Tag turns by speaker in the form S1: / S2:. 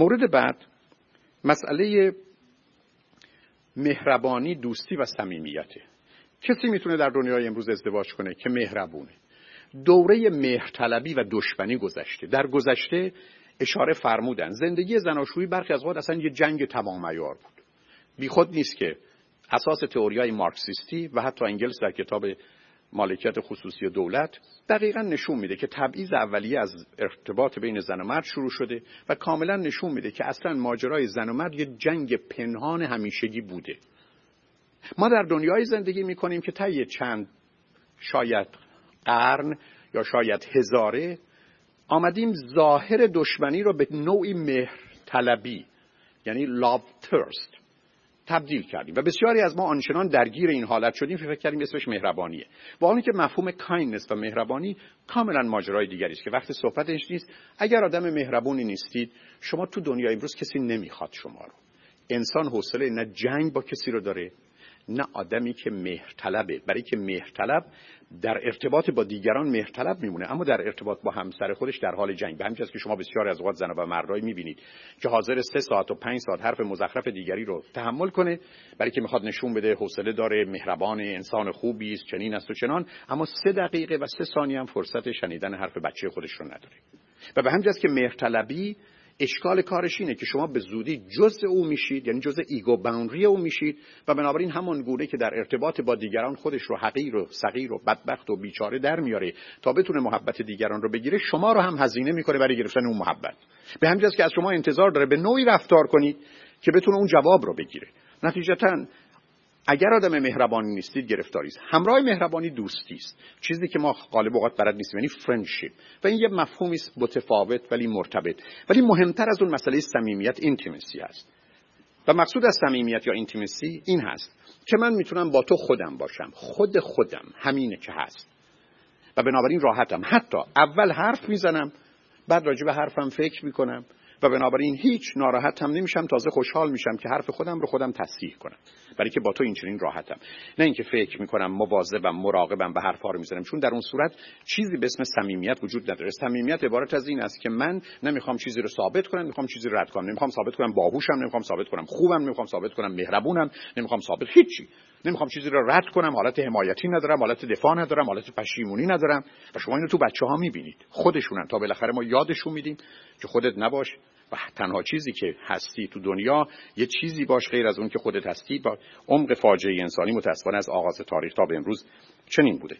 S1: مورد بعد مسئله مهربانی دوستی و صمیمیته کسی می‌تونه در دنیای امروز ازدواج کنه که مهربونه. دوره مهرطلبی و دشمنی گذشته. در گذشته اشاره فرمودن زندگی زناشویی برخی از وقت اصلا یه جنگ تمام عیار بود. بیخود نیست که اساس تئوریای مارکسیستی و حتی انگلس در کتاب مالکیت خصوصی دولت دقیقا نشون میده که تبعیض اولیه از ارتباط بین زن و مرد شروع شده و کاملا نشون میده که اصلا ماجرای زن و مرد یه جنگ پنهان همیشگی بوده. ما در دنیای زندگی می‌کنیم که طی چند شاید قرن یا شاید هزاره آمدیم ظاهر دشمنی رو به نوعی مهر طلبی یعنی love thirst تبدیل کردیم. و بسیاری از ما آنچنان درگیر این حالت شدیم فکر کردیم اسمش مهربانیه. آنی که مفهوم کایندنس و مهربانی کاملا ماجرای دیگری است که وقتی صحبتش نیست. اگر آدم مهربونی نیستید شما تو دنیای امروز کسی نمی‌خواد شما رو. انسان حوصله نه جنگ با کسی رو داره نه آدمی که مهرطلبه. برای که مهرطلب در ارتباط با دیگران مهرطلب میمونه. اما در ارتباط با همسر خودش در حال جنگ. به همین که شما بسیار از اوقات زن و مردایی می‌بینید که حاضر سه ساعت و پنج ساعت حرف مزخرف دیگری رو تحمل کنه برای که می‌خواد نشون بده حوصله داره مهربان انسان خوبی است چنین است و چنان. اما سه دقیقه و سه ثانیه هم فرصت شنیدن حرف بچه خودش رو نداره. و به همین که مهرطلبی اشکال کارش اینه که شما به زودی جزء او میشید یعنی جزء ego boundary او میشید و بنابراین همون گونه که در ارتباط با دیگران خودش رو حقیر و صغیر و بدبخت و بیچاره در میاره تا بتونه محبت دیگران رو بگیره شما رو هم هزینه می‌کنه برای گرفتن اون محبت. به همین که از شما انتظار داره به نوعی رفتار کنید که بتونه اون جواب رو بگیره. نتیجتا اگر آدم مهربانی نیستید گرفتاری است. همراه مهربانی دوستی است. چیزی که ما غالب اوقات بلد نیستیم یعنی friendship و این یه مفهومی است متفاوت ولی مرتبط. ولی مهمتر از اون مسئله صمیمیت اینتیمسی است. و مقصود از صمیمیت یا اینتیمسی این هست که من می‌تونم با تو خودم باشم. خود خودم همینه که هست. و بنابراین راحتم. حتی اول حرف می‌زنم بعد راجع به حرفم فکر می‌کنم. و بنابراین هیچ ناراحت هم نمیشم تازه خوشحال میشم که حرف خودم رو خودم تصحیح کنم. برای که با تو این چنین راحتم. نه اینکه فکر می‌کنم مواظبم مراقبم به حرفا رو می‌زنم چون در اون صورت چیزی به اسم صمیمیت وجود نداره. صمیمیت عبارت از این است که من نمی‌خوام چیزی رو ثابت کنم می‌خوام چیزی رو رد کنم. نمی‌خوام ثابت کنم باهوشم نمی‌خوام ثابت کنم خوبم نمی‌خوام ثابت کنم مهربونم نمی‌خوام ثابت هیچی. نمی‌خوام چیزی رو رد کنم حالت حمایتی ندارم حالت دفاع ندارم حالت پشیمونی ندارم. و شما اینو تو بچه ها می‌بینید. خودشونن. تا بالاخره ما یادشون میدیم که خودت نباش. و تنها چیزی که هستی تو دنیا یه چیزی باش غیر از اون که خودت هستی. با عمق فاجعه انسانی متاسفانه از آغاز تاریخ تا به امروز چنین بوده.